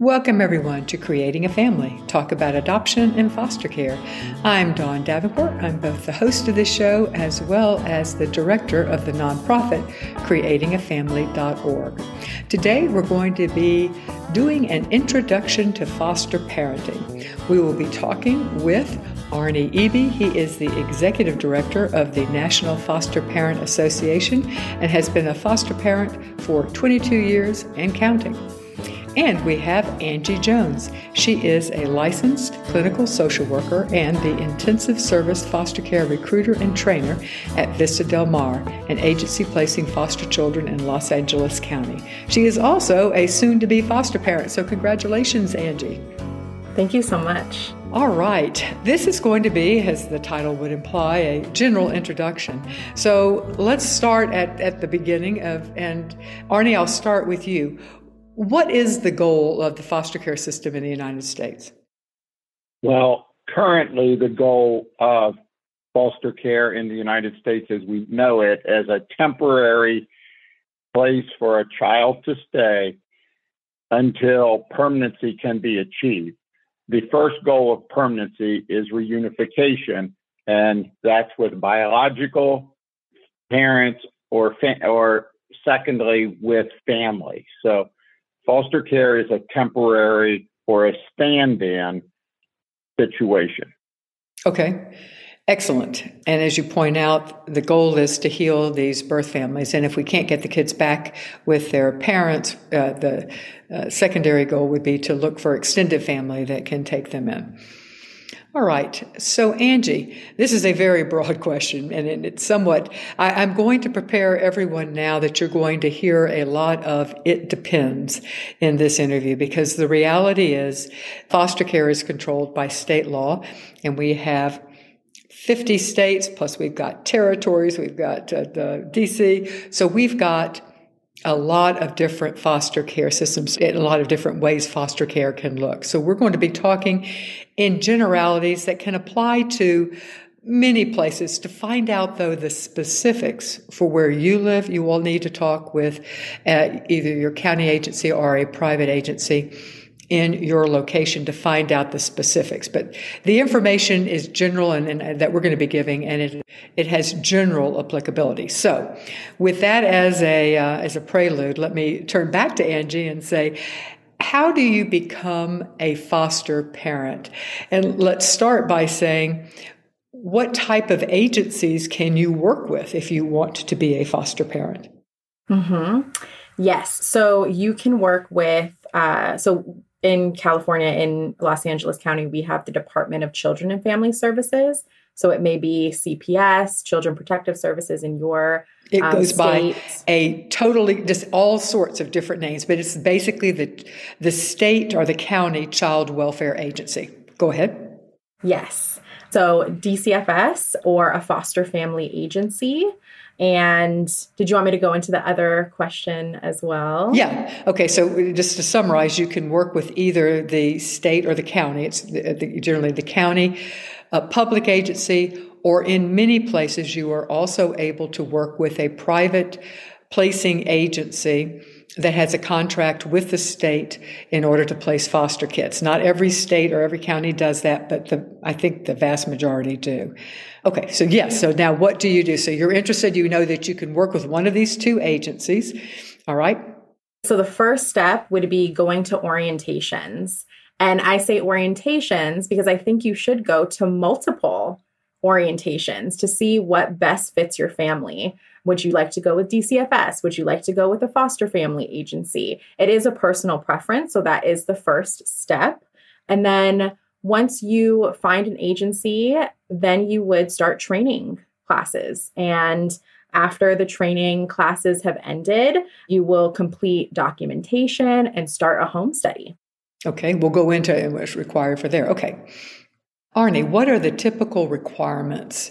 Welcome, everyone, to Creating a Family, talk about adoption and foster care. I'm Dawn Davenport. I'm both the host of this show as well as the director of the nonprofit creatingafamily.org. Today, we're going to be doing an introduction to foster parenting. We will be talking with Arnie Eby. He is the executive director of the National Foster Parent Association and has been a foster parent for 22 years and counting. And we have Angie Jones. She is a licensed clinical social worker and the intensive service foster care recruiter and trainer at Vista Del Mar, an agency placing foster children in Los Angeles County. She is also a soon to be foster parent. So, congratulations, Angie. Thank you so much. All right. This is going to be, as the title would imply, a general introduction. So let's start at, at the beginning of, and Arnie, I'll start with you. What is the goal of the foster care system in the United States? Well, currently, the goal of foster care in the United States as we know it as a temporary place for a child to stay until permanency can be achieved. The first goal of permanency is reunification, and that's with biological parents or fa- or secondly with family. So Foster care is a temporary or a stand in situation. Okay. Excellent. And as you point out, the goal is to heal these birth families. And if we can't get the kids back with their parents, uh, the uh, secondary goal would be to look for extended family that can take them in. All right. So, Angie, this is a very broad question, and it's somewhat, I, am going to prepare everyone now that you're going to hear a lot of it depends in this interview because the reality is foster care is controlled by state law, and we have 50 states, plus we've got territories, we've got uh, the DC. So, we've got a lot of different foster care systems, and a lot of different ways foster care can look. So we're going to be talking in generalities that can apply to many places. To find out though the specifics for where you live, you will need to talk with uh, either your county agency or a private agency in your location to find out the specifics. But the information is general and, and, that we're going to be giving, and it it has general applicability. So, with that as a uh, as a prelude, let me turn back to Angie and say. How do you become a foster parent? And let's start by saying, what type of agencies can you work with if you want to be a foster parent? Mm-hmm. Yes. So you can work with, uh, so in California, in Los Angeles County, we have the Department of Children and Family Services. So it may be CPS, Children Protective Services in your it um, goes by a totally just all sorts of different names, but it's basically the the state or the county child welfare agency. Go ahead. Yes. So DCFS or a foster family agency. And did you want me to go into the other question as well? Yeah. Okay. So just to summarize, you can work with either the state or the county. It's the, uh, the, generally the county, a public agency, or in many places, you are also able to work with a private placing agency that has a contract with the state in order to place foster kids. Not every state or every county does that, but the, I think the vast majority do. Okay, so yes, so now what do you do? So you're interested, you know that you can work with one of these two agencies, all right? So the first step would be going to orientations. And I say orientations because I think you should go to multiple orientations to see what best fits your family. Would you like to go with DCFS? Would you like to go with a foster family agency? It is a personal preference. So that is the first step. And then once you find an agency, then you would start training classes. And after the training classes have ended, you will complete documentation and start a home study. Okay, we'll go into what's required for there. Okay. Arnie, what are the typical requirements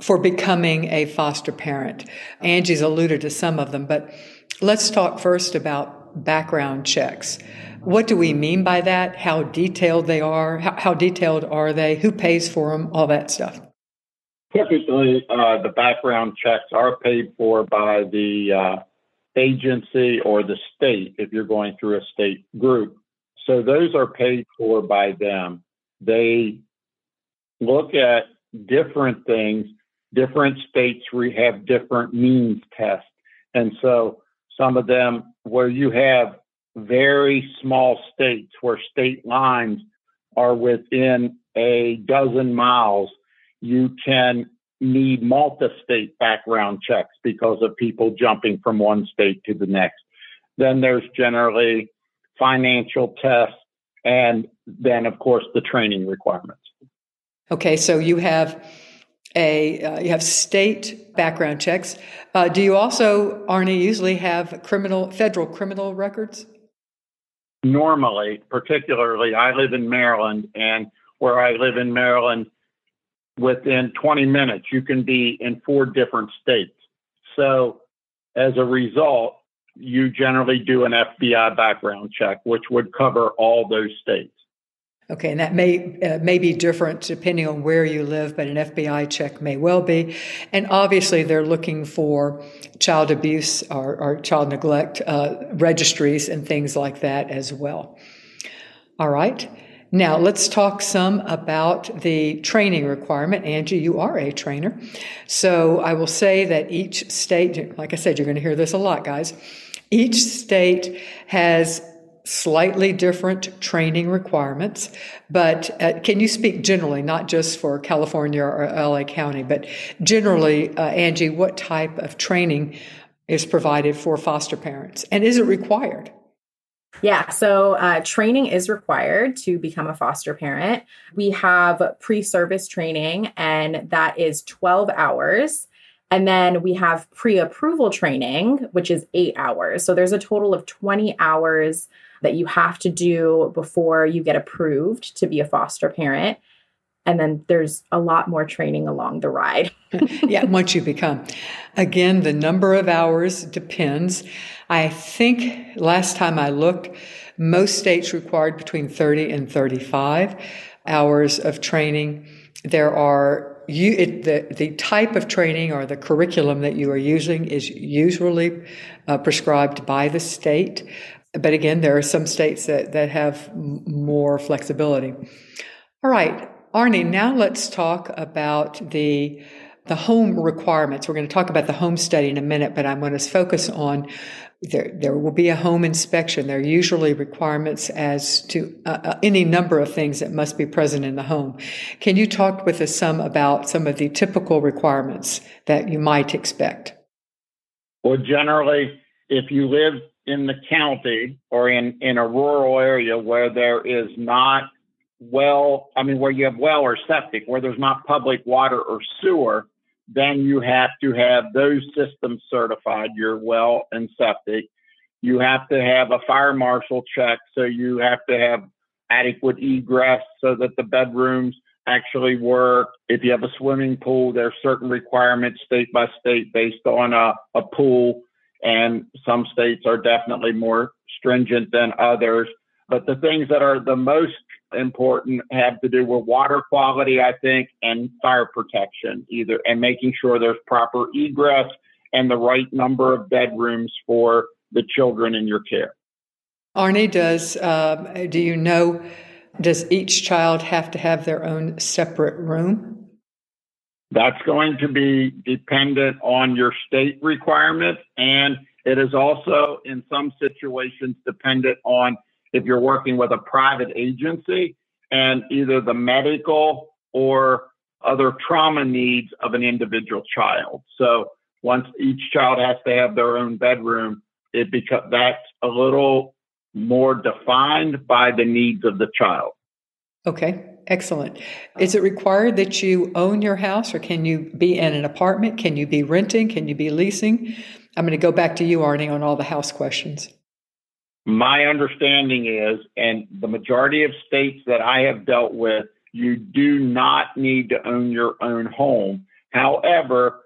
for becoming a foster parent. Angie's alluded to some of them, but let's talk first about background checks. What do we mean by that? How detailed they are? How, how detailed are they? Who pays for them? All that stuff. Typically, uh, the background checks are paid for by the uh, agency or the state if you're going through a state group. So those are paid for by them. They look at different things. Different states have different means tests. And so some of them where you have very small states where state lines are within a dozen miles, you can need multi-state background checks because of people jumping from one state to the next. Then there's generally financial tests and then of course the training requirements. Okay, so you have a uh, you have state background checks. Uh, do you also, Arnie, usually have criminal federal criminal records? Normally, particularly, I live in Maryland, and where I live in Maryland, within 20 minutes, you can be in four different states. So, as a result, you generally do an FBI background check, which would cover all those states. Okay, and that may uh, may be different depending on where you live, but an FBI check may well be. And obviously, they're looking for child abuse or, or child neglect uh, registries and things like that as well. All right. Now, let's talk some about the training requirement. Angie, you are a trainer. So I will say that each state, like I said, you're going to hear this a lot, guys. Each state has slightly different training requirements, but uh, can you speak generally, not just for California or LA County, but generally, uh, Angie, what type of training is provided for foster parents and is it required? Yeah, so uh, training is required to become a foster parent. We have pre service training, and that is 12 hours. And then we have pre approval training, which is eight hours. So there's a total of 20 hours that you have to do before you get approved to be a foster parent. And then there's a lot more training along the ride. yeah, once you become. Again, the number of hours depends. I think last time I looked, most states required between 30 and 35 hours of training. There are you, it, the, the type of training or the curriculum that you are using is usually uh, prescribed by the state. But again, there are some states that, that have more flexibility. All right, Arnie, now let's talk about the the home requirements. We're going to talk about the home study in a minute, but I'm going to focus on there, there will be a home inspection. There are usually requirements as to uh, uh, any number of things that must be present in the home. Can you talk with us some about some of the typical requirements that you might expect? Well, generally, if you live in the county or in, in a rural area where there is not well, I mean, where you have well or septic, where there's not public water or sewer, then you have to have those systems certified, your well and septic. You have to have a fire marshal check, so you have to have adequate egress so that the bedrooms actually work. If you have a swimming pool, there are certain requirements state by state based on a, a pool, and some states are definitely more stringent than others. But the things that are the most important have to do with water quality, I think, and fire protection, either, and making sure there's proper egress and the right number of bedrooms for the children in your care. Arnie, does uh, do you know? Does each child have to have their own separate room? That's going to be dependent on your state requirement, and it is also in some situations dependent on if you're working with a private agency and either the medical or other trauma needs of an individual child. So once each child has to have their own bedroom, it becomes that's a little more defined by the needs of the child. Okay, excellent. Is it required that you own your house or can you be in an apartment? Can you be renting? Can you be leasing? I'm going to go back to you, Arnie, on all the house questions. My understanding is, and the majority of states that I have dealt with, you do not need to own your own home. However,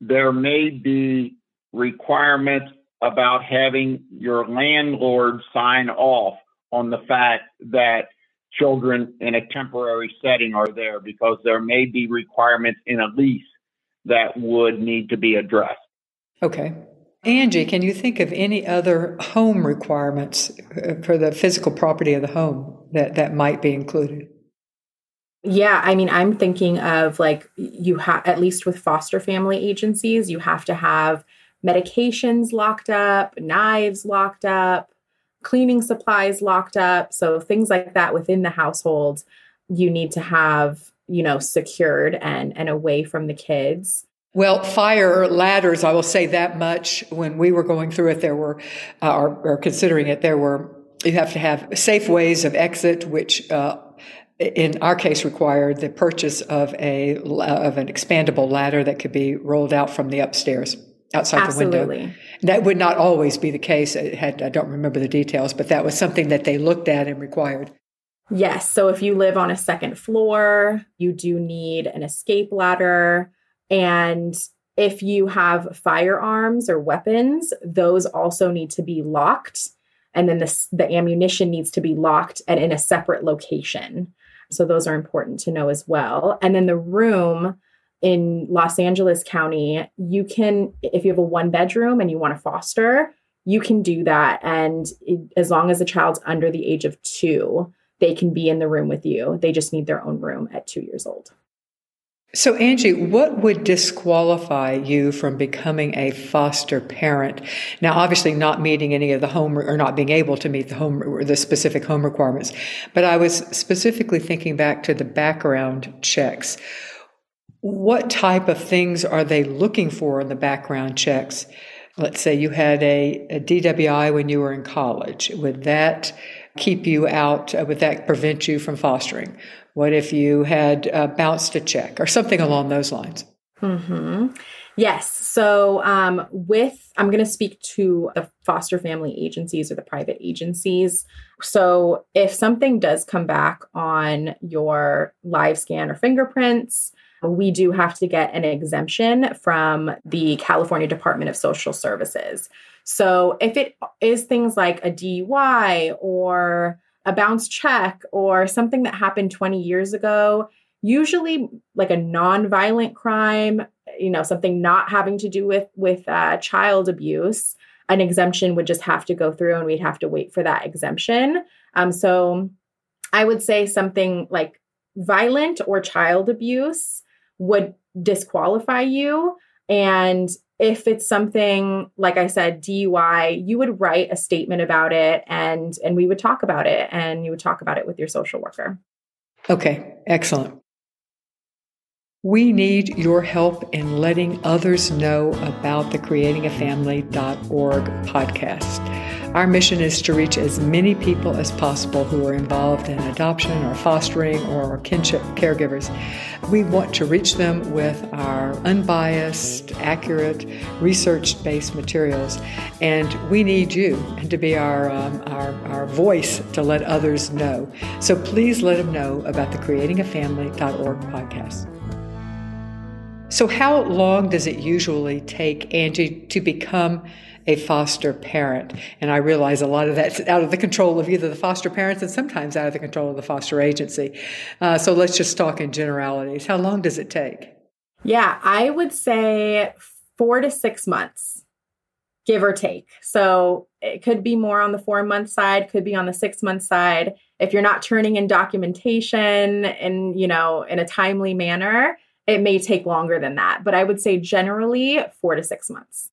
there may be requirements about having your landlord sign off on the fact that children in a temporary setting are there because there may be requirements in a lease that would need to be addressed. Okay. Angie, can you think of any other home requirements uh, for the physical property of the home that, that might be included? Yeah, I mean, I'm thinking of like you have, at least with foster family agencies, you have to have medications locked up, knives locked up, cleaning supplies locked up. So things like that within the household, you need to have, you know, secured and, and away from the kids. Well, fire ladders, I will say that much. When we were going through it, there were, uh, or, or, considering it, there were, you have to have safe ways of exit, which, uh, in our case required the purchase of a of an expandable ladder that could be rolled out from the upstairs outside Absolutely. the window. That would not always be the case. It had I don't remember the details, but that was something that they looked at and required. Yes, so if you live on a second floor, you do need an escape ladder and if you have firearms or weapons, those also need to be locked. And then the, the ammunition needs to be locked and in a separate location. So those are important to know as well. And then the room in Los Angeles County, you can, if you have a one bedroom and you want to foster, you can do that. And it, as long as the child's under the age of two, they can be in the room with you. They just need their own room at two years old. So, Angie, what would disqualify you from becoming a foster parent? Now, obviously, not meeting any of the home or not being able to meet the home or the specific home requirements, but I was specifically thinking back to the background checks. What type of things are they looking for in the background checks? Let's say you had a, a DWI when you were in college. Would that keep you out? Would that prevent you from fostering? What if you had uh, bounced a check or something along those lines? Mm-hmm. Yes. So, um, with, I'm going to speak to the foster family agencies or the private agencies. So, if something does come back on your live scan or fingerprints, we do have to get an exemption from the California Department of Social Services. So, if it is things like a DUI or a bounce check or something that happened 20 years ago, usually like a non-violent crime, you know, something not having to do with with uh, child abuse, an exemption would just have to go through, and we'd have to wait for that exemption. Um, so, I would say something like violent or child abuse would disqualify you, and if it's something like i said dui you would write a statement about it and and we would talk about it and you would talk about it with your social worker. Okay excellent. We need your help in letting others know about the creatingafamily.org podcast. Our mission is to reach as many people as possible who are involved in adoption or fostering or kinship caregivers. We want to reach them with our unbiased, accurate, research based materials. And we need you to be our, um, our, our voice to let others know. So please let them know about the creatingafamily.org podcast. So, how long does it usually take, Angie, to become a foster parent? And I realize a lot of that's out of the control of either the foster parents and sometimes out of the control of the foster agency. Uh, so, let's just talk in generalities. How long does it take? Yeah, I would say four to six months, give or take. So, it could be more on the four month side, could be on the six month side. If you're not turning in documentation and, you know, in a timely manner, it may take longer than that, but I would say generally four to six months.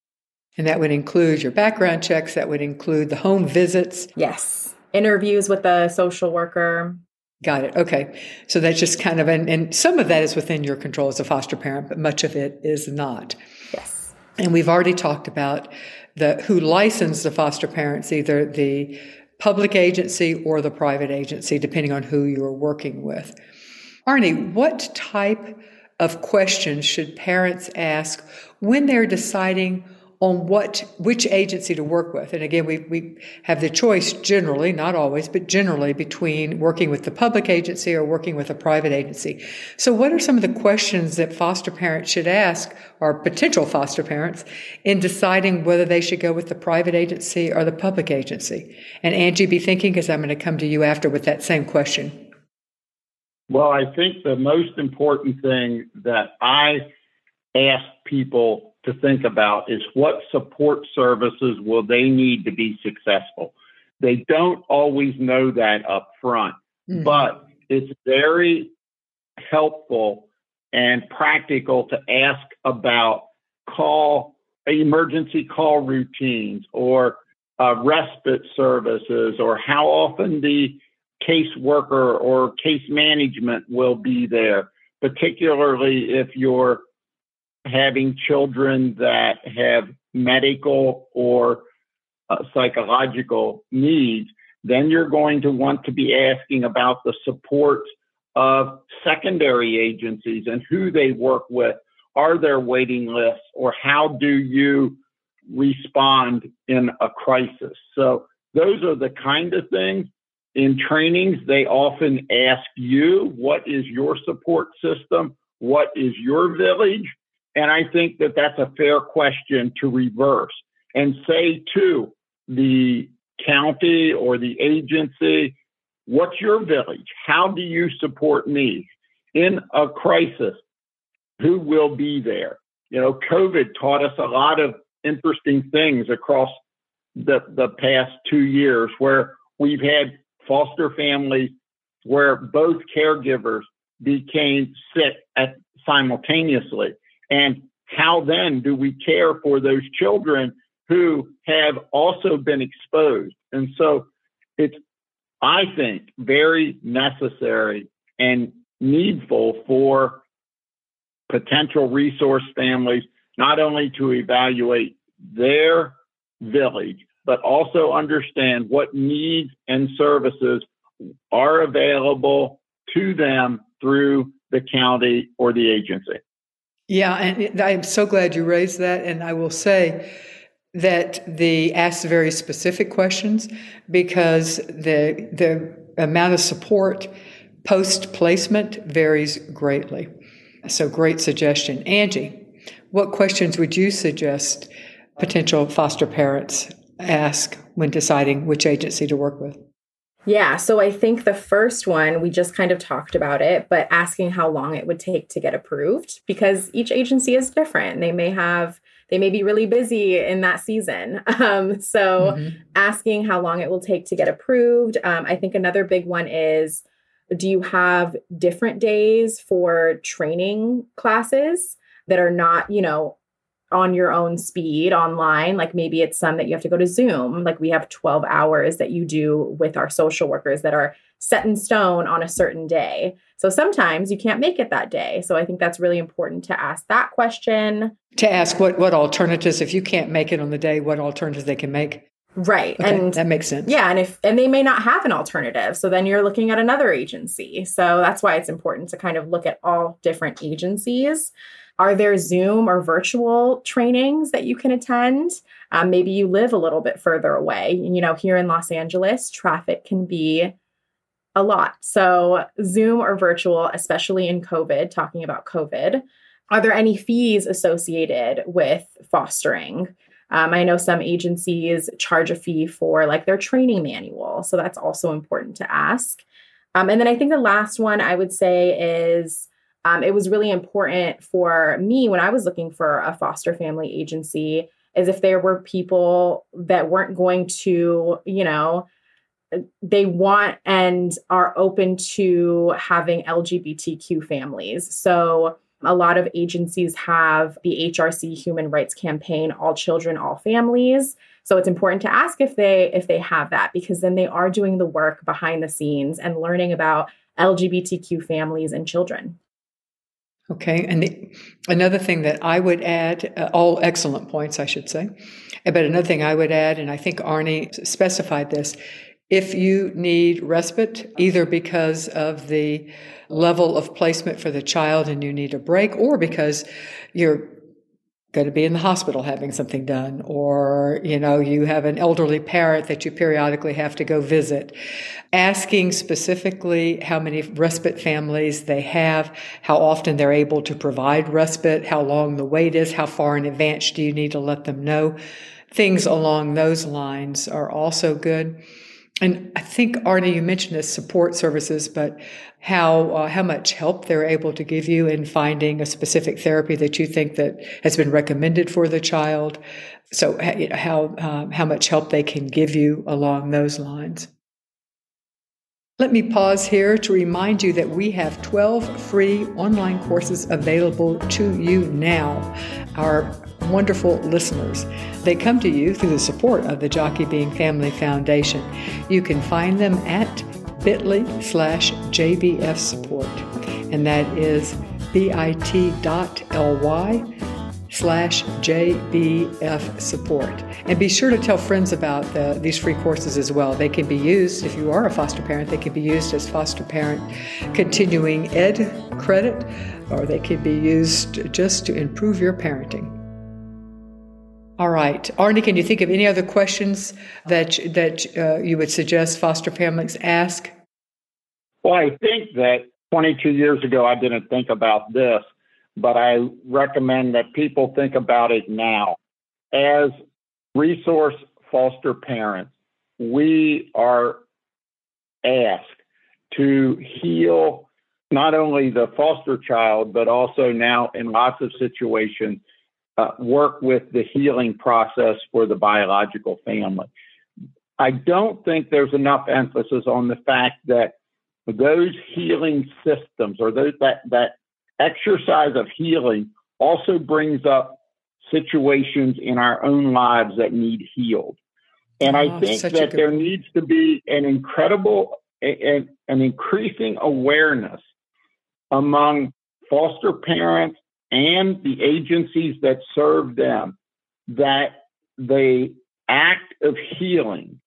And that would include your background checks, that would include the home visits. Yes. Interviews with a social worker. Got it. Okay. So that's just kind of, and, and some of that is within your control as a foster parent, but much of it is not. Yes. And we've already talked about the who license the foster parents, either the public agency or the private agency, depending on who you're working with. Arnie, what type of questions should parents ask when they're deciding on what which agency to work with. And again we, we have the choice generally not always but generally between working with the public agency or working with a private agency. So what are some of the questions that foster parents should ask or potential foster parents in deciding whether they should go with the private agency or the public agency? And angie be thinking because i'm going to come to you after with that same question. Well, I think the most important thing that I ask people to think about is what support services will they need to be successful. They don't always know that up front, mm-hmm. but it's very helpful and practical to ask about call emergency call routines or uh, respite services or how often the caseworker or case management will be there, particularly if you're having children that have medical or uh, psychological needs, then you're going to want to be asking about the support of secondary agencies and who they work with. Are there waiting lists or how do you respond in a crisis? So those are the kind of things in trainings, they often ask you, what is your support system? What is your village? And I think that that's a fair question to reverse and say to the county or the agency, what's your village? How do you support me in a crisis? Who will be there? You know, COVID taught us a lot of interesting things across the, the past two years where we've had foster families where both caregivers became sick at, simultaneously. And how then do we care for those children who have also been exposed? And so it's, I think, very necessary and needful for potential resource families not only to evaluate their village, but also understand what needs and services are available to them through the county or the agency. Yeah, and I'm so glad you raised that. And I will say that the ask very specific questions because the the amount of support post placement varies greatly. So great suggestion, Angie. What questions would you suggest potential foster parents ask when deciding which agency to work with? Yeah, so I think the first one, we just kind of talked about it, but asking how long it would take to get approved because each agency is different. They may have, they may be really busy in that season. Um, so mm-hmm. asking how long it will take to get approved. Um, I think another big one is do you have different days for training classes that are not, you know, on your own speed online. Like maybe it's some that you have to go to Zoom. Like we have 12 hours that you do with our social workers that are set in stone on a certain day. So sometimes you can't make it that day. So I think that's really important to ask that question. To ask what what alternatives if you can't make it on the day, what alternatives they can make. Right. Okay, and that makes sense. Yeah. And if, and they may not have an alternative. So then you're looking at another agency. So that's why it's important to kind of look at all different agencies. Are there Zoom or virtual trainings that you can attend? Um, maybe you live a little bit further away. You know, here in Los Angeles, traffic can be a lot. So, Zoom or virtual, especially in COVID, talking about COVID, are there any fees associated with fostering? Um, I know some agencies charge a fee for like their training manual. So, that's also important to ask. Um, and then I think the last one I would say is um, it was really important for me when I was looking for a foster family agency, is if there were people that weren't going to, you know, they want and are open to having LGBTQ families. So a lot of agencies have the HRC Human Rights Campaign, All Children, All Families. So it's important to ask if they if they have that because then they are doing the work behind the scenes and learning about LGBTQ families and children. Okay, and the, another thing that I would add, uh, all excellent points, I should say, but another thing I would add, and I think Arnie specified this, if you need respite, either because of the level of placement for the child and you need a break, or because you're going to be in the hospital having something done, or, you know, you have an elderly parent that you periodically have to go visit. Asking specifically how many respite families they have, how often they're able to provide respite, how long the wait is, how far in advance do you need to let them know. Things along those lines are also good. And I think Arnie, you mentioned the support services, but how uh, how much help they're able to give you in finding a specific therapy that you think that has been recommended for the child. So how uh, how much help they can give you along those lines. Let me pause here to remind you that we have 12 free online courses available to you now, our wonderful listeners. They come to you through the support of the Jockey Being Family Foundation. You can find them at bit.ly slash JBF support, and that is bit.ly slash JBF support. And be sure to tell friends about the, these free courses as well. They can be used, if you are a foster parent, they can be used as foster parent continuing ed credit, or they can be used just to improve your parenting. All right, Arnie, can you think of any other questions that that uh, you would suggest foster families ask? Well, I think that 22 years ago I didn't think about this, but I recommend that people think about it now. As resource foster parents, we are asked to heal not only the foster child, but also now in lots of situations, uh, work with the healing process for the biological family. I don't think there's enough emphasis on the fact that those healing systems or those, that, that exercise of healing also brings up situations in our own lives that need healed. And oh, I think that there needs to be an incredible, an, an increasing awareness among foster parents and the agencies that serve them that the act of healing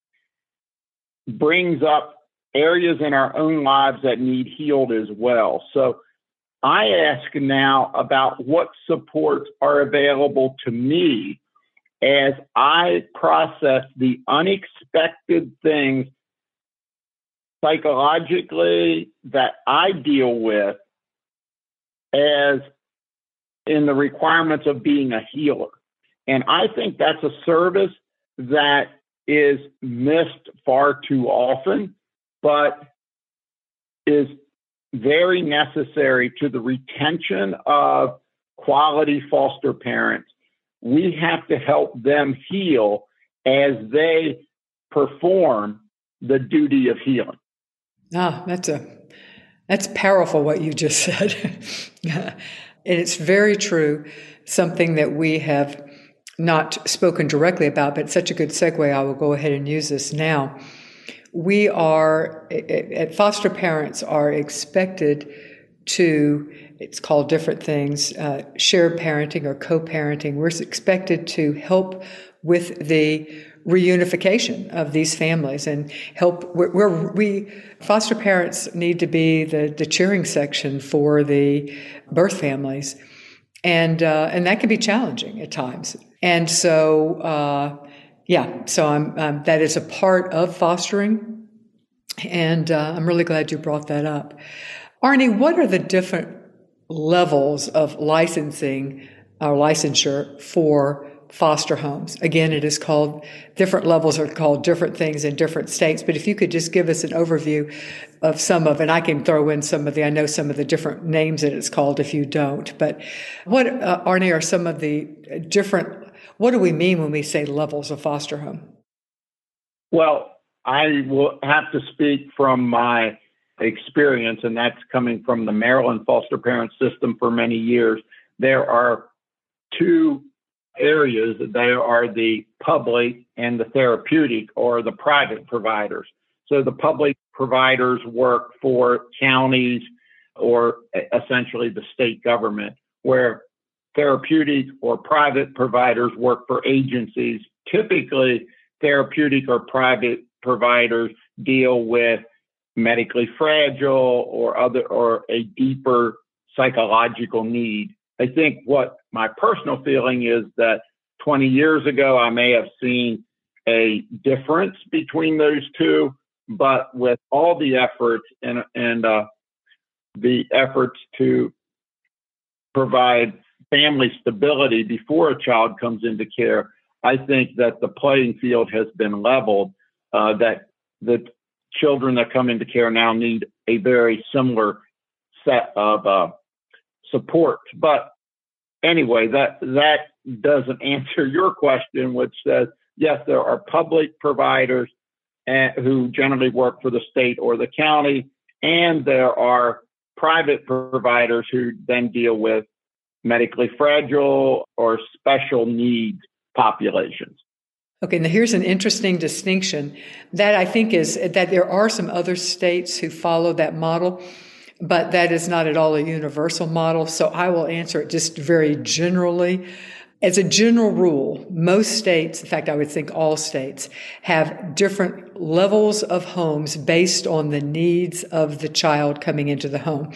brings up areas in our own lives that need healed as well. So I ask now about what supports are available to me as I process the unexpected things psychologically that I deal with as in the requirements of being a healer. And I think that's a service that is missed far too often, but is very necessary to the retention of quality foster parents. We have to help them heal as they perform the duty of healing. Ah, that's a that's powerful what you just said. And it's very true, something that we have not spoken directly about, but such a good segue. I will go ahead and use this now. We are, at foster parents, are expected to, it's called different things, uh, shared parenting or co parenting. We're expected to help with the reunification of these families and help where, we foster parents need to be the, the cheering section for the birth families and uh, and that can be challenging at times and so uh, yeah so I'm, um, that is a part of fostering and uh, I'm really glad you brought that up Arnie what are the different levels of licensing or licensure for foster homes. Again, it is called different levels are called different things in different states. But if you could just give us an overview of some of, and I can throw in some of the, I know some of the different names that it's called if you don't. But what, uh, Arnie, are some of the different, what do we mean when we say levels of foster home? Well, I will have to speak from my experience, and that's coming from the Maryland foster parent system for many years. There are two areas, they are the public and the therapeutic or the private providers. So the public providers work for counties or essentially the state government, where therapeutic or private providers work for agencies. Typically, therapeutic or private providers deal with medically fragile or other or a deeper psychological need. I think what my personal feeling is that 20 years ago, I may have seen a difference between those two, but with all the efforts and, and uh, the efforts to provide family stability before a child comes into care, I think that the playing field has been leveled, uh, that the children that come into care now need a very similar set of uh, support. But anyway, that that doesn't answer your question, which says yes, there are public providers and, who generally work for the state or the county, and there are private providers who then deal with medically fragile or special needs populations. Okay, now here's an interesting distinction that I think is that there are some other states who follow that model, but that is not at all a universal model. So I will answer it just very generally. As a general rule, most states, in fact, I would think all states, have different levels of homes based on the needs of the child coming into the home.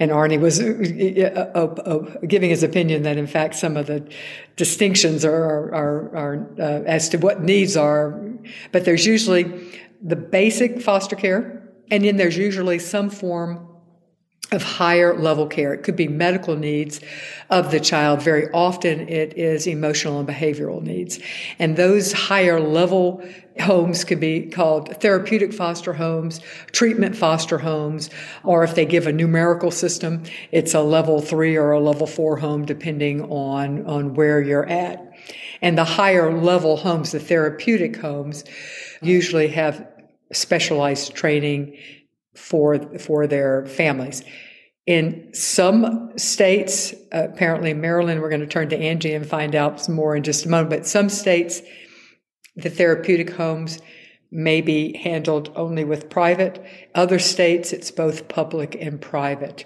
And Arnie was uh, uh, uh, giving his opinion that, in fact, some of the distinctions are, are, are uh, as to what needs are, but there's usually the basic foster care, and then there's usually some form of higher level care. It could be medical needs of the child. Very often it is emotional and behavioral needs. And those higher level homes could be called therapeutic foster homes, treatment foster homes, or if they give a numerical system, it's a level three or a level four home depending on, on where you're at. And the higher level homes, the therapeutic homes, usually have specialized training for for their families. In some states, apparently Maryland, we're going to turn to Angie and find out some more in just a moment. But some states, the therapeutic homes may be handled only with private. Other states, it's both public and private.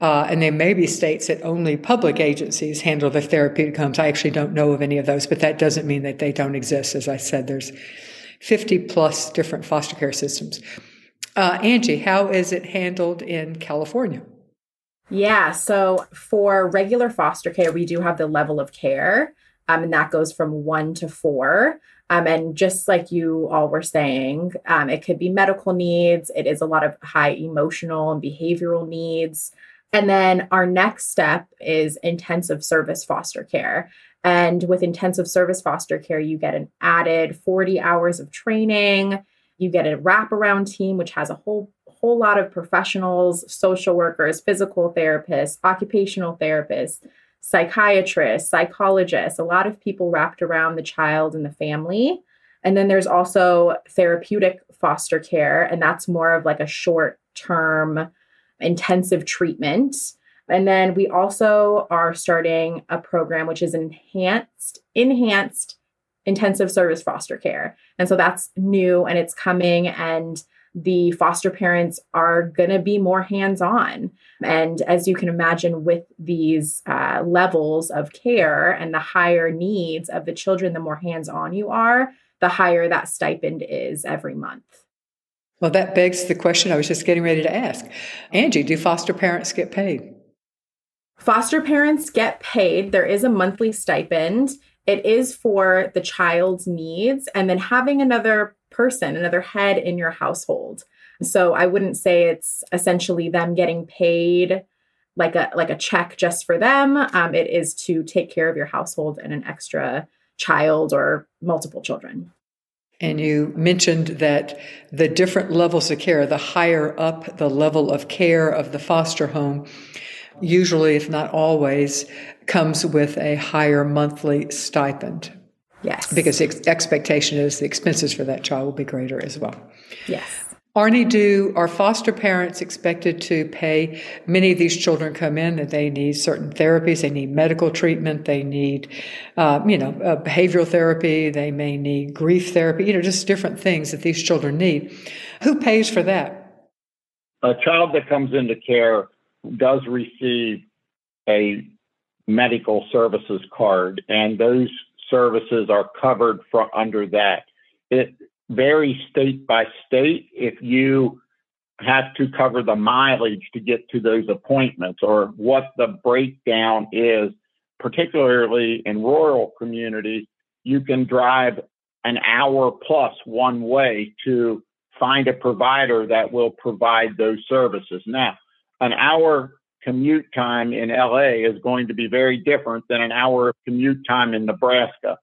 Uh, and there may be states that only public agencies handle the therapeutic homes. I actually don't know of any of those, but that doesn't mean that they don't exist. As I said, there's 50 plus different foster care systems. Uh, Angie, how is it handled in California? Yeah, so for regular foster care, we do have the level of care, um, and that goes from one to four. Um, and just like you all were saying, um, it could be medical needs, it is a lot of high emotional and behavioral needs. And then our next step is intensive service foster care. And with intensive service foster care, you get an added 40 hours of training you get a wraparound team, which has a whole whole lot of professionals, social workers, physical therapists, occupational therapists, psychiatrists, psychologists, a lot of people wrapped around the child and the family. And then there's also therapeutic foster care, and that's more of like a short term intensive treatment. And then we also are starting a program which is enhanced enhanced intensive service foster care. And so that's new and it's coming and the foster parents are going to be more hands on. And as you can imagine, with these uh, levels of care and the higher needs of the children, the more hands on you are, the higher that stipend is every month. Well, that begs the question I was just getting ready to ask. Angie, do foster parents get paid? Foster parents get paid. There is a monthly stipend it is for the child's needs and then having another person, another head in your household. So I wouldn't say it's essentially them getting paid like a like a check just for them. Um, it is to take care of your household and an extra child or multiple children. And you mentioned that the different levels of care, the higher up the level of care of the foster home, usually, if not always, comes with a higher monthly stipend. Yes. Because the expectation is the expenses for that child will be greater as well. Yes. Arnie, do are foster parents expected to pay? Many of these children come in that they need certain therapies, they need medical treatment, they need, uh, you know, uh, behavioral therapy, they may need grief therapy, you know, just different things that these children need. Who pays for that? A child that comes into care does receive a medical services card, and those services are covered from under that. It varies state by state. If you have to cover the mileage to get to those appointments or what the breakdown is, particularly in rural communities, you can drive an hour plus one way to find a provider that will provide those services. Now, an hour commute time in LA is going to be very different than an hour of commute time in Nebraska.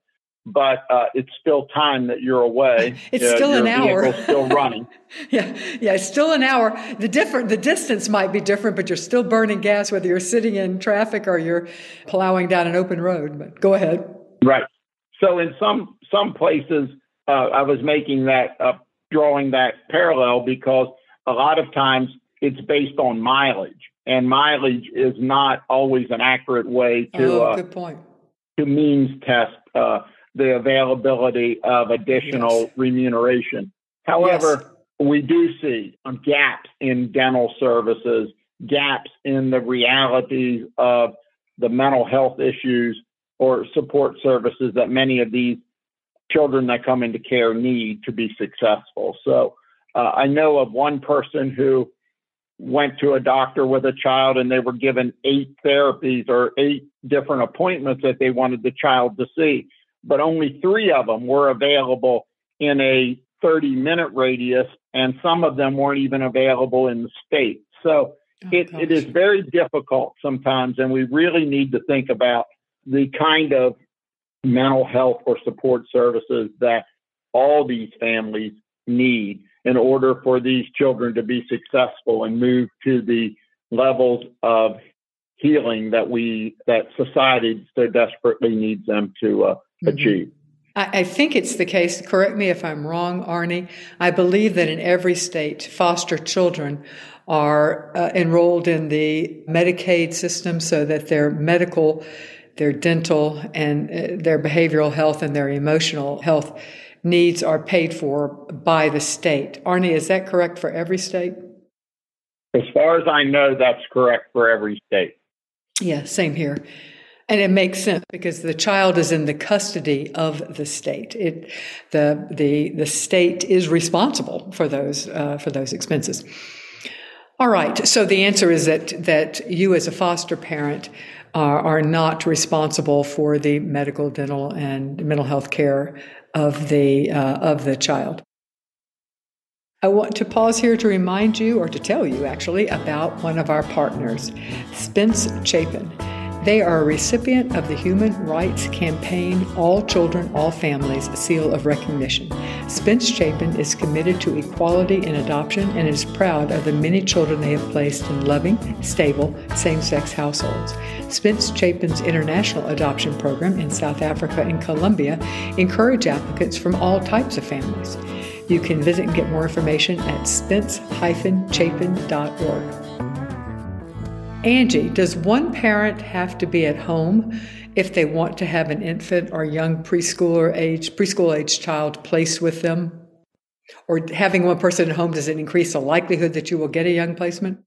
but uh, it's still time that you're away. It's uh, still an hour. still running. yeah, yeah, it's still an hour. The different, the distance might be different, but you're still burning gas whether you're sitting in traffic or you're plowing down an open road. But go ahead. Right. So in some some places, uh, I was making that uh, drawing that parallel because a lot of times it's based on mileage, and mileage is not always an accurate way to. Oh, good point. To means test uh, the availability of additional yes. remuneration. However, yes. we do see gaps in dental services, gaps in the realities of the mental health issues or support services that many of these children that come into care need to be successful. So uh, I know of one person who went to a doctor with a child and they were given eight therapies or eight different appointments that they wanted the child to see but only three of them were available in a 30 minute radius, and some of them weren't even available in the state. So oh, it, it is very difficult sometimes, and we really need to think about the kind of mental health or support services that all these families need in order for these children to be successful and move to the levels of healing that we that society so desperately needs them to uh, mm-hmm. achieve. I think it's the case, correct me if I'm wrong, Arnie. I believe that in every state, foster children are uh, enrolled in the Medicaid system so that their medical, their dental, and uh, their behavioral health and their emotional health needs are paid for by the state. Arnie, is that correct for every state? As far as I know, that's correct for every state. Yeah, same here. And it makes sense because the child is in the custody of the state. It, the, the, the state is responsible for those, uh, for those expenses. All right. So the answer is that, that you as a foster parent are, are not responsible for the medical, dental, and mental health care of the, uh, of the child. I want to pause here to remind you, or to tell you actually, about one of our partners, Spence Chapin. They are a recipient of the Human Rights Campaign All Children, All Families Seal of Recognition. Spence Chapin is committed to equality in adoption and is proud of the many children they have placed in loving, stable, same sex households. Spence Chapin's international adoption program in South Africa and Colombia encourage applicants from all types of families. You can visit and get more information at spence-chapin.org. Angie, does one parent have to be at home if they want to have an infant or young preschooler age, preschool age child placed with them? Or having one person at home, does it increase the likelihood that you will get a young placement?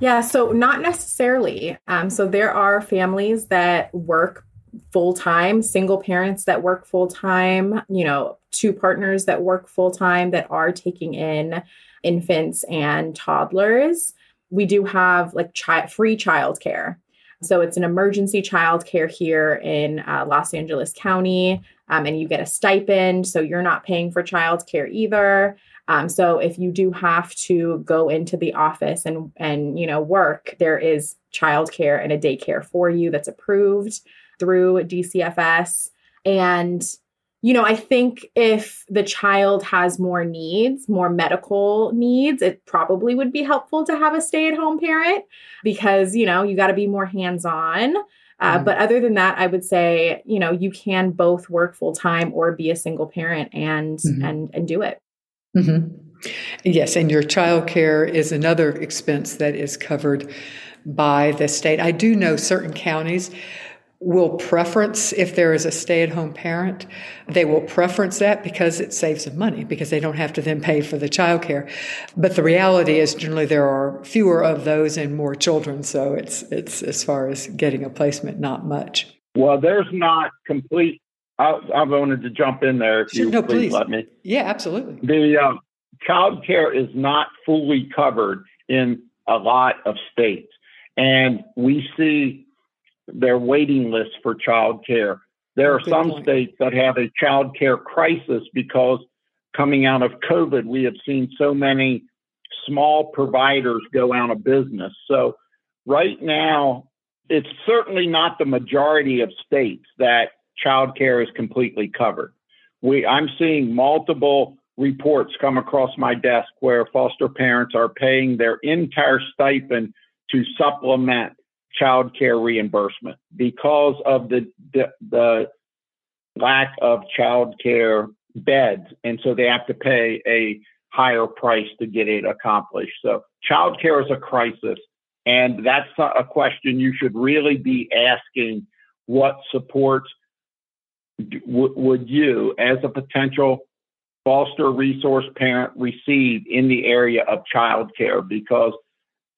Yeah, so not necessarily. Um, so there are families that work full time, single parents that work full time, you know, two partners that work full time that are taking in infants and toddlers we do have like chi- free childcare. So it's an emergency childcare here in uh, Los Angeles County, um, and you get a stipend. So you're not paying for childcare either. Um, so if you do have to go into the office and and you know work, there is childcare and a daycare for you that's approved through DCFS. And you know, I think if the child has more needs, more medical needs, it probably would be helpful to have a stay at home parent because, you know, you got to be more hands on. Uh, mm-hmm. But other than that, I would say, you know, you can both work full time or be a single parent and mm-hmm. and and do it. Mm-hmm. Yes, and your child care is another expense that is covered by the state. I do know certain counties will preference if there is a stay-at-home parent they will preference that because it saves them money because they don't have to then pay for the childcare. But the reality is generally there are fewer of those and more children so it's it's as far as getting a placement not much. Well there's not complete i, I wanted to jump in there if you no, please, please, let me. Yeah absolutely. The um, child care is not fully covered in a lot of states. And we see their waiting list for child care. There are Good some point. states that have a child care crisis because coming out of COVID, we have seen so many small providers go out of business. So, right now, it's certainly not the majority of states that childcare is completely covered. We, I'm seeing multiple reports come across my desk where foster parents are paying their entire stipend to supplement childcare reimbursement because of the, the, the lack of childcare beds, and so they have to pay a higher price to get it accomplished. So childcare is a crisis, and that's a question you should really be asking: What supports would you, as a potential foster resource parent, receive in the area of childcare? Because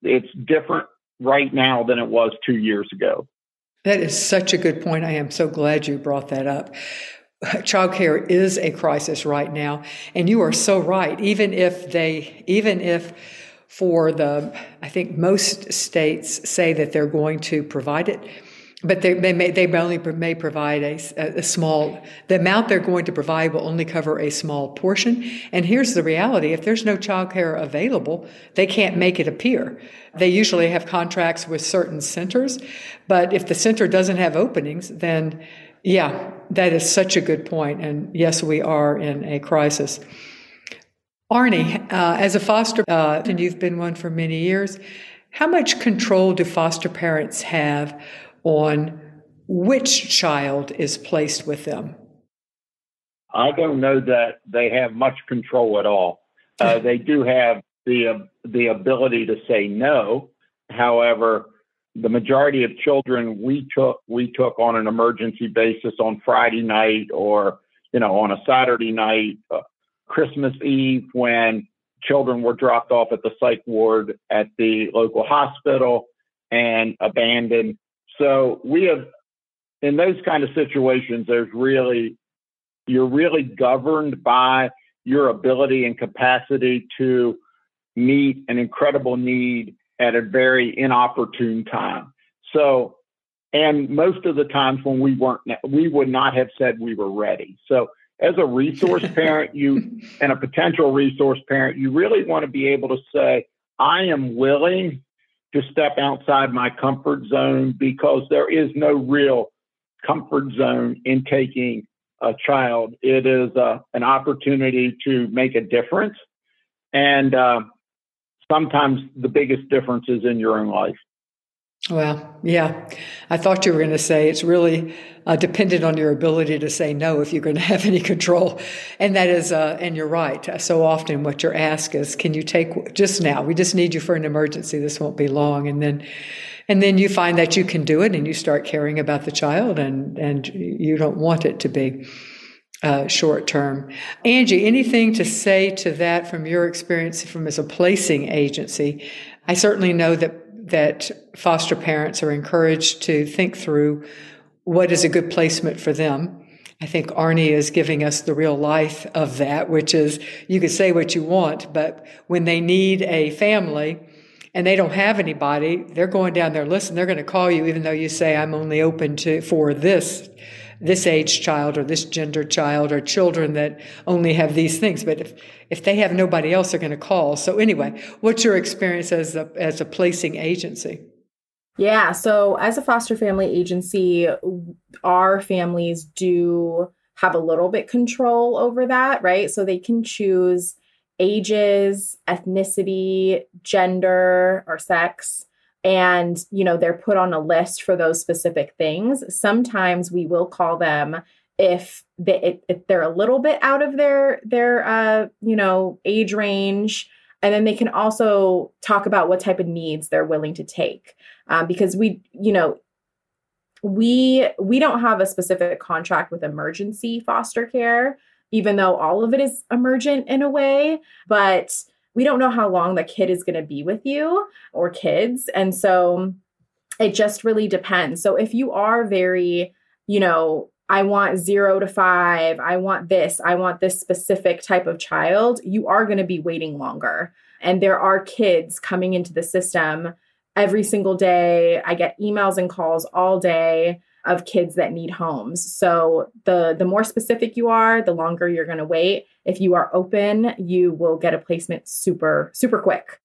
it's different right now than it was two years ago. That is such a good point. I am so glad you brought that up. Childcare is a crisis right now, and you are so right. Even if they, even if for the, I think most states say that they're going to provide it, but they, they may they only may provide a, a, small the amount they're going to provide will only cover a small portion and here's the reality if there's no childcare available they can't make it appear they usually have contracts with certain centers but if the center doesn't have openings then yeah that is such a good point. point and yes we are in a crisis arnie uh, as a foster uh, and you've been one for many years how much control do foster parents have on which child is placed with them? I don't know that they have much control at all. Uh, they do have the uh, the ability to say no. However, the majority of children we took we took on an emergency basis on Friday night or you know on a Saturday night, uh, Christmas Eve when children were dropped off at the psych ward at the local hospital and abandoned so we have, in those kind of situations, there's really, you're really governed by your ability and capacity to meet an incredible need at a very inopportune time. So, and most of the times when we weren't, we would not have said we were ready. So, as a resource parent, you and a potential resource parent, you really want to be able to say, I am willing to step outside my comfort zone because there is no real comfort zone in taking a child. It is uh, an opportunity to make a difference. And uh, sometimes the biggest difference is in your own life. Well, yeah. I thought you were going to say it's really uh, dependent on your ability to say no if you're going to have any control. And that is, uh, and you're right. So often what you're asked is, can you take just now? We just need you for an emergency. This won't be long. And then, and then you find that you can do it and you start caring about the child and, and you don't want it to be. Uh, short term. Angie, anything to say to that from your experience from as a placing agency? I certainly know that that foster parents are encouraged to think through what is a good placement for them. I think Arnie is giving us the real life of that, which is you can say what you want, but when they need a family and they don't have anybody, they're going down their list and they're going to call you even though you say I'm only open to for this this age child or this gender child or children that only have these things. But if, if they have nobody else, they're going to call. So anyway, what's your experience as a, as a placing agency? Yeah. So as a foster family agency, our families do have a little bit control over that, right? So they can choose ages, ethnicity, gender, or sex and you know they're put on a list for those specific things. Sometimes we will call them if, they, if they're a little bit out of their their uh, you know age range. And then they can also talk about what type of needs they're willing to take um, because we you know we we don't have a specific contract with emergency foster care even though all of it is emergent in a way but we don't know how long the kid is going to be with you or kids. And so it just really depends. So if you are very, you know, I want zero to five, I want this, I want this specific type of child, you are going to be waiting longer. And there are kids coming into the system every single day. I get emails and calls all day of kids that need homes. So the the more specific you are, the longer you're going to wait. If you are open, you will get a placement super super quick.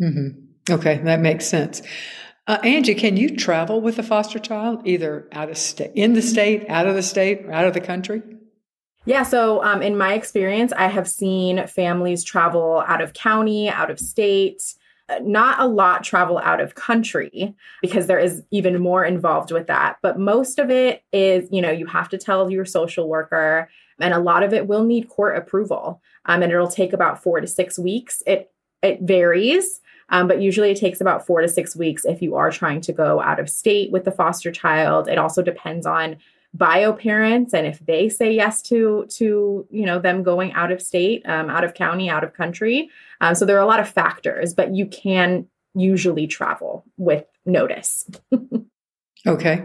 Mm-hmm. Okay, that makes sense. Uh, Angie, can you travel with a foster child either out of state, in the state, out of the state, or out of the country? Yeah, so um, in my experience, I have seen families travel out of county, out of state, uh, not a lot travel out of country because there is even more involved with that. But most of it is, you know, you have to tell your social worker, and a lot of it will need court approval. Um, and it'll take about four to six weeks. It it varies. Um, but usually it takes about four to six weeks if you are trying to go out of state with the foster child. It also depends on bio parents and if they say yes to to you know them going out of state um, out of county out of country um, so there are a lot of factors but you can usually travel with notice okay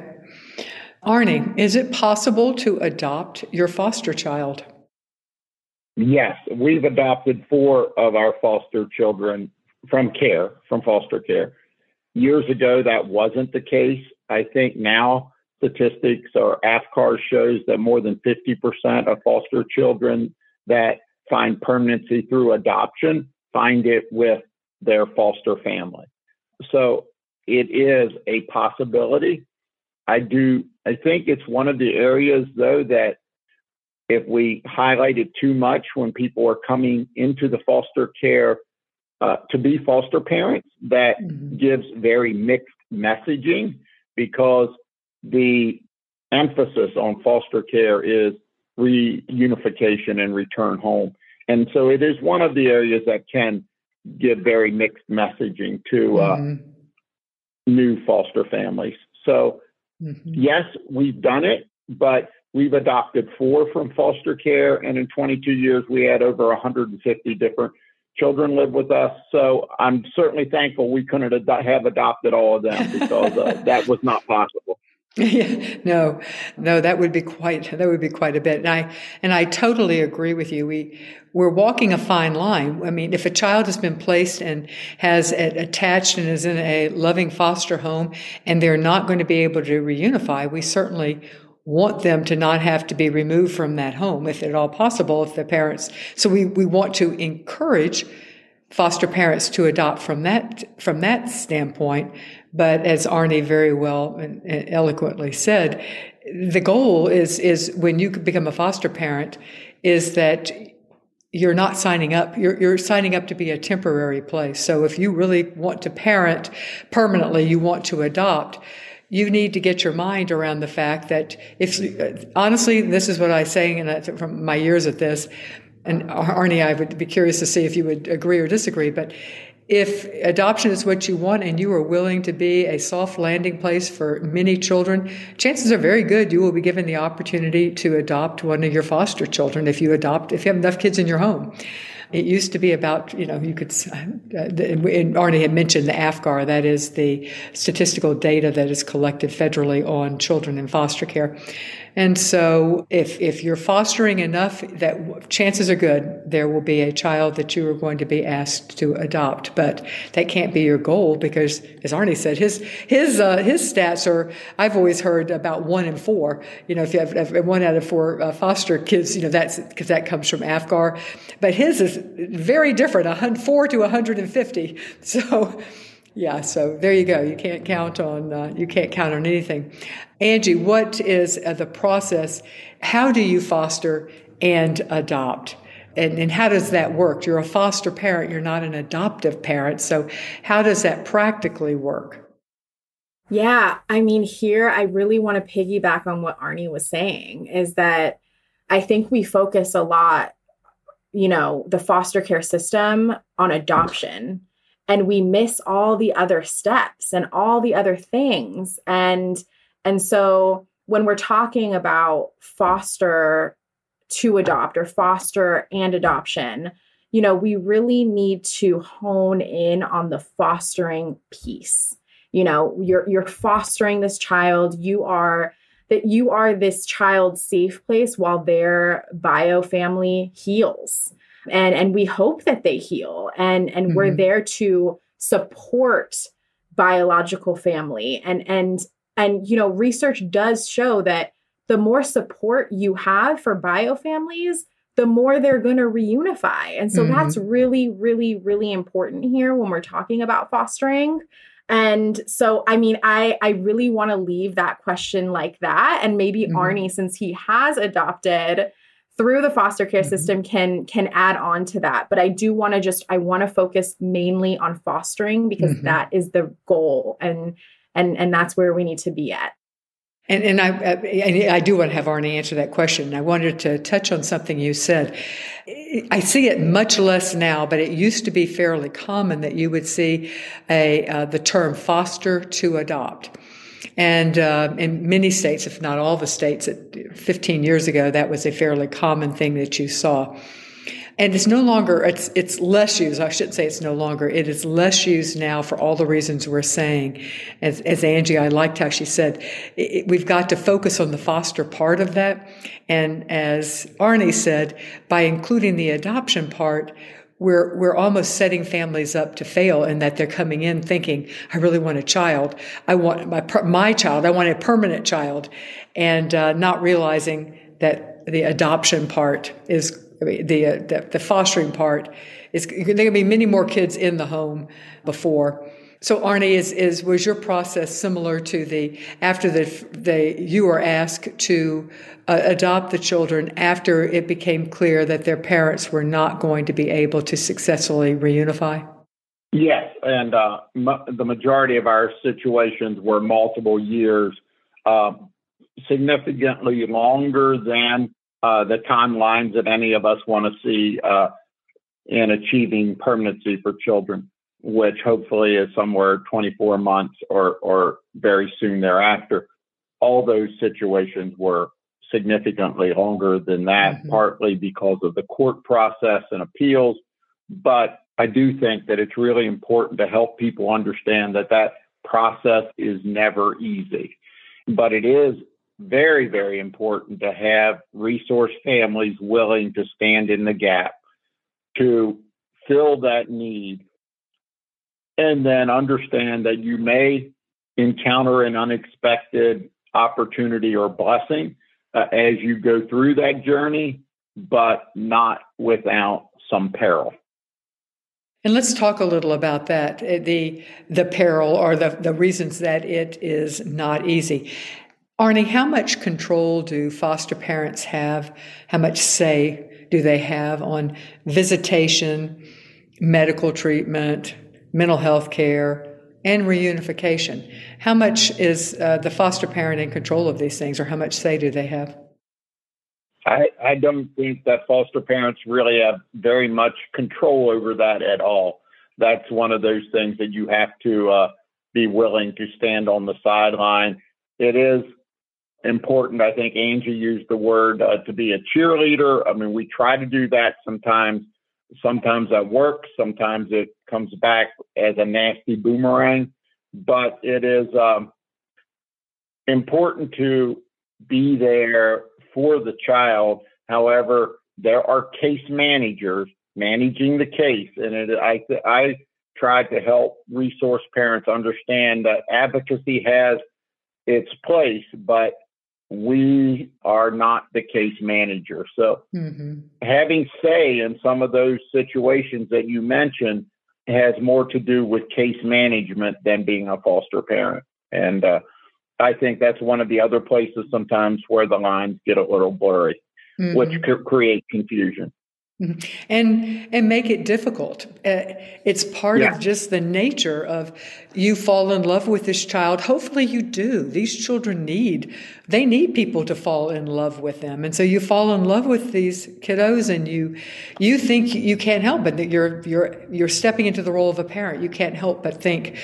arnie is it possible to adopt your foster child yes we've adopted four of our foster children from care from foster care years ago that wasn't the case i think now statistics or AFCAR shows that more than 50% of foster children that find permanency through adoption find it with their foster family. So it is a possibility. I do, I think it's one of the areas though that if we highlight it too much when people are coming into the foster care uh, to be foster parents, that mm-hmm. gives very mixed messaging because the emphasis on foster care is reunification and return home. And so it is one of the areas that can give very mixed messaging to uh, mm-hmm. new foster families. So, mm-hmm. yes, we've done it, but we've adopted four from foster care. And in 22 years, we had over 150 different children live with us. So I'm certainly thankful we couldn't ad- have adopted all of them because uh, that was not possible. Yeah, no, no, that would be quite that would be quite a bit. And I and I totally agree with you. We we're walking a fine line. I mean, if a child has been placed and has attached and is in a loving foster home, and they're not going to be able to reunify, we certainly want them to not have to be removed from that home, if at all possible, if the parents. So we we want to encourage foster parents to adopt from that from that standpoint but as Arnie very well and, eloquently said, the goal is is when you become a foster parent, is that you're not signing up. You're, you're signing up to be a temporary place. So if you really want to parent permanently, you want to adopt you need to get your mind around the fact that if honestly, this is what I say, and from my years at this, and Arnie, I would be curious to see if you would agree or disagree, but if adoption is what you want and you are willing to be a soft landing place for many children, chances are very good you will be given the opportunity to adopt one of your foster children if you adopt, if you have enough kids in your home. It used to be about, you know, you could, uh, Arnie had mentioned the AFCAR, that is the statistical data that is collected federally on children in foster care. And so if, if you're fostering enough that chances are good there will be a child that you are going to be asked to adopt. But that can't be your goal because as Arnie said, his, his, uh, his stats are, I've always heard about one in four. You know, if you have, one out of four uh, foster kids, you know, that's because that comes from AFCAR. But his is very different, four to 150. So, yeah, so there you go. You can't count on uh, you can't count on anything. Angie, what is uh, the process? How do you foster and adopt? And, and how does that work? You're a foster parent, you're not an adoptive parent. So, how does that practically work? Yeah, I mean, here I really want to piggyback on what Arnie was saying is that I think we focus a lot, you know, the foster care system on adoption and we miss all the other steps and all the other things and and so when we're talking about foster to adopt or foster and adoption you know we really need to hone in on the fostering piece. You know you're you're fostering this child. You are that you are this child's safe place while their bio family heals. And and we hope that they heal and and mm-hmm. we're there to support biological family. And and and you know research does show that the more support you have for bio families the more they're going to reunify and so mm-hmm. that's really really really important here when we're talking about fostering And so, I mean, I I really want to leave that question like that, and maybe mm-hmm. Arnie, since he has adopted through the foster care mm-hmm. system, can can add on to that. But I do want to just I want to focus mainly on fostering because mm-hmm. that is the goal, and and and that's where we need to be at. And, and I, I, do want to have Arnie answer that question. I wanted to touch on something you said. I see it much less now, but it used to be fairly common that you would see a uh, the term foster to adopt. And uh, in many states, if not all the states, 15 years ago, that was a fairly common thing that you saw and it's no longer it's it's less used. I shouldn't say it's no longer. It is less used now for all the reasons we're saying. As, as angie i liked how she said it, we've got to focus on the foster part of that. And as arnie said by including the adoption part we're we're almost setting families up to fail in that they're coming in thinking I really want a child. I want my my child. I want a permanent child. And uh, not realizing that the adoption part is the, uh, the, the fostering part is there going to be many more kids in the home before. So Arnie, is, is was your process similar to the after the the you were asked to uh, adopt the children after it became clear that their parents were not going to be able to successfully reunify? Yes, and uh, m- the majority of our situations were multiple years, uh, significantly longer than uh, the timelines that any of us want to see uh, in achieving permanency for children, which hopefully is somewhere 24 months or, or very soon thereafter. All those situations were significantly longer than that, mm-hmm. partly because of the court process and appeals. But I do think that it's really important to help people understand that that process is never easy, but it is very, very important to have resource families willing to stand in the gap to fill that need and then understand that you may encounter an unexpected opportunity or blessing uh, as you go through that journey, but not without some peril. And let's talk a little about that the the peril or the, the reasons that it is not easy. Arnie, how much control do foster parents have? How much say do they have on visitation, medical treatment, mental health care, and reunification? How much is uh, the foster parent in control of these things, or how much say do they have? I, I don't think that foster parents really have very much control over that at all. That's one of those things that you have to uh, be willing to stand on the sideline. It is important. I think Angie used the word uh, to be a cheerleader. I mean, we try to do that sometimes. Sometimes that works. Sometimes it comes back as a nasty boomerang. But it is um, important to be there for the child. However, there are case managers managing the case, and it, I I try to help resource parents understand that advocacy has its place, but we are not the case manager. So mm-hmm. having say in some of those situations that you mentioned has more to do with case management than being a foster parent. And uh, I think that's one of the other places sometimes where the lines get a little blurry, mm-hmm. which could create confusion. Mm-hmm. And and make it difficult. Uh, it's part yeah. of just the nature of you fall in love with this child. Hopefully you do. These children need they need people to fall in love with them. And so you fall in love with these kiddos and you you think you can't help but that you're you're you're stepping into the role of a parent. You can't help but think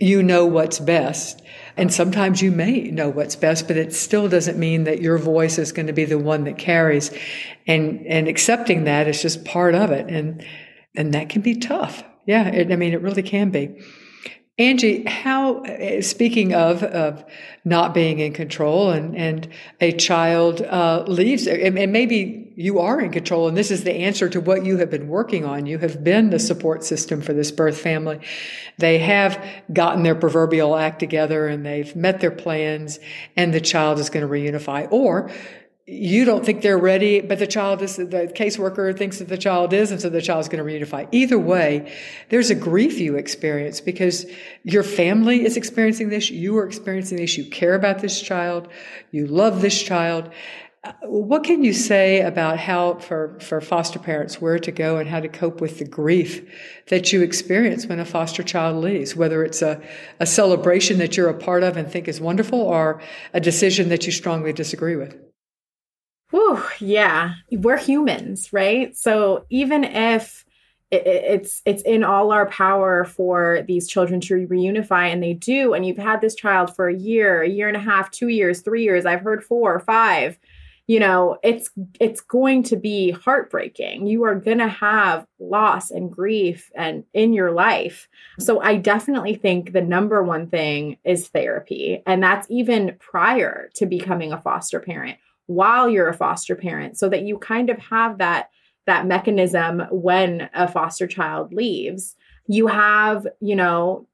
you know what's best. And sometimes you may know what's best, but it still doesn't mean that your voice is going to be the one that carries. And, and accepting that is just part of it. And, and that can be tough. Yeah. It, I mean, it really can be. Angie, how, speaking of, of not being in control and, and a child uh, leaves, and, and maybe you are in control, and this is the answer to what you have been working on. You have been the support system for this birth family. They have gotten their proverbial act together and they've met their plans, and the child is going to reunify. Or you don't think they're ready, but the child is, the caseworker thinks that the child is, and so the child's going to reunify. Either way, there's a grief you experience because your family is experiencing this, you are experiencing this, you care about this child, you love this child. Uh, what can you say about how, for, for foster parents, where to go and how to cope with the grief that you experience when a foster child leaves, whether it's a, a celebration that you're a part of and think is wonderful or a decision that you strongly disagree with? Whew, yeah, we're humans, right? So even if it's it's in all our power for these children to reunify, and they do, and you've had this child for a year, a year and a half, two years, three years. I've heard four, five. You know, it's it's going to be heartbreaking. You are going to have loss and grief and in your life. So I definitely think the number one thing is therapy, and that's even prior to becoming a foster parent while you're a foster parent so that you kind of have that that mechanism when a foster child leaves. You have you know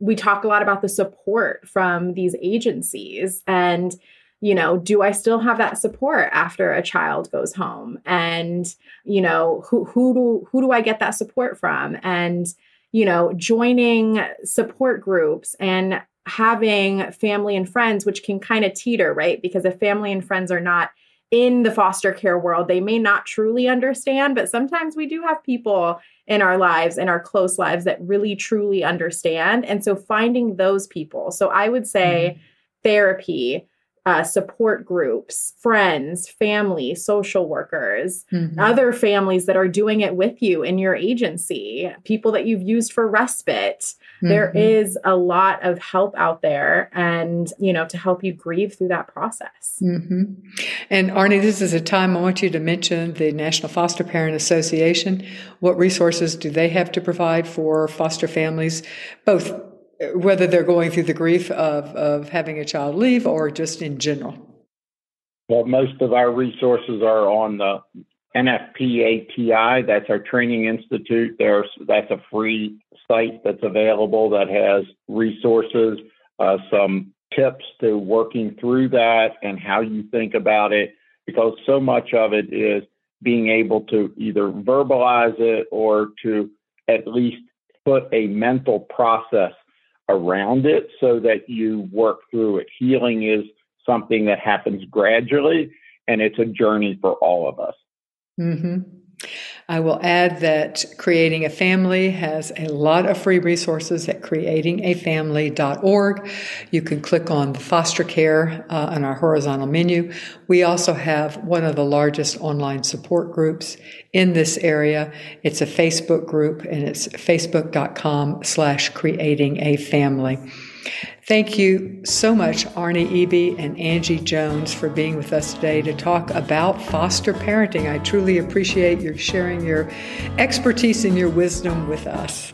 we talk a lot about the support from these agencies and you know do i still have that support after a child goes home? And you know who who do who do i get that support from? And you know joining support groups and having family and friends, which can kind of teeter, right? Because if family and friends are not in the foster care world, they may not truly understand, but sometimes we do have people in our lives, in our close lives, that really truly understand. And so finding those people. So I would say mm-hmm. therapy, uh, support groups, friends, family, social workers, mm-hmm. other families that are doing it with you in your agency, people that you've used for respite. Mm-hmm. There is a lot of help out there and, you know, to help you grieve through that process. Mm-hmm. And Arnie, this is a time I want you to mention the National Foster Parent Association. What resources do they have to provide for foster families, both whether they're going through the grief of, of having a child leave or just in general? Well, most of our resources are on the NFPATI. That's our training institute. There's that's a free site that's available that has resources, uh, some tips to working through that and how you think about it, because so much of it is being able to either verbalize it or to at least put a mental process around it so that you work through it. Healing is something that happens gradually, and it's a journey for all of us. Mm-hmm. I will add that Creating a Family has a lot of free resources at creatingafamily.org. You can click on the foster care uh, on our horizontal menu. We also have one of the largest online support groups in this area. It's a Facebook group and it's facebook.com slash creating a family. Thank you so much, Arnie Eby and Angie Jones, for being with us today to talk about foster parenting. I truly appreciate your sharing your expertise and your wisdom with us.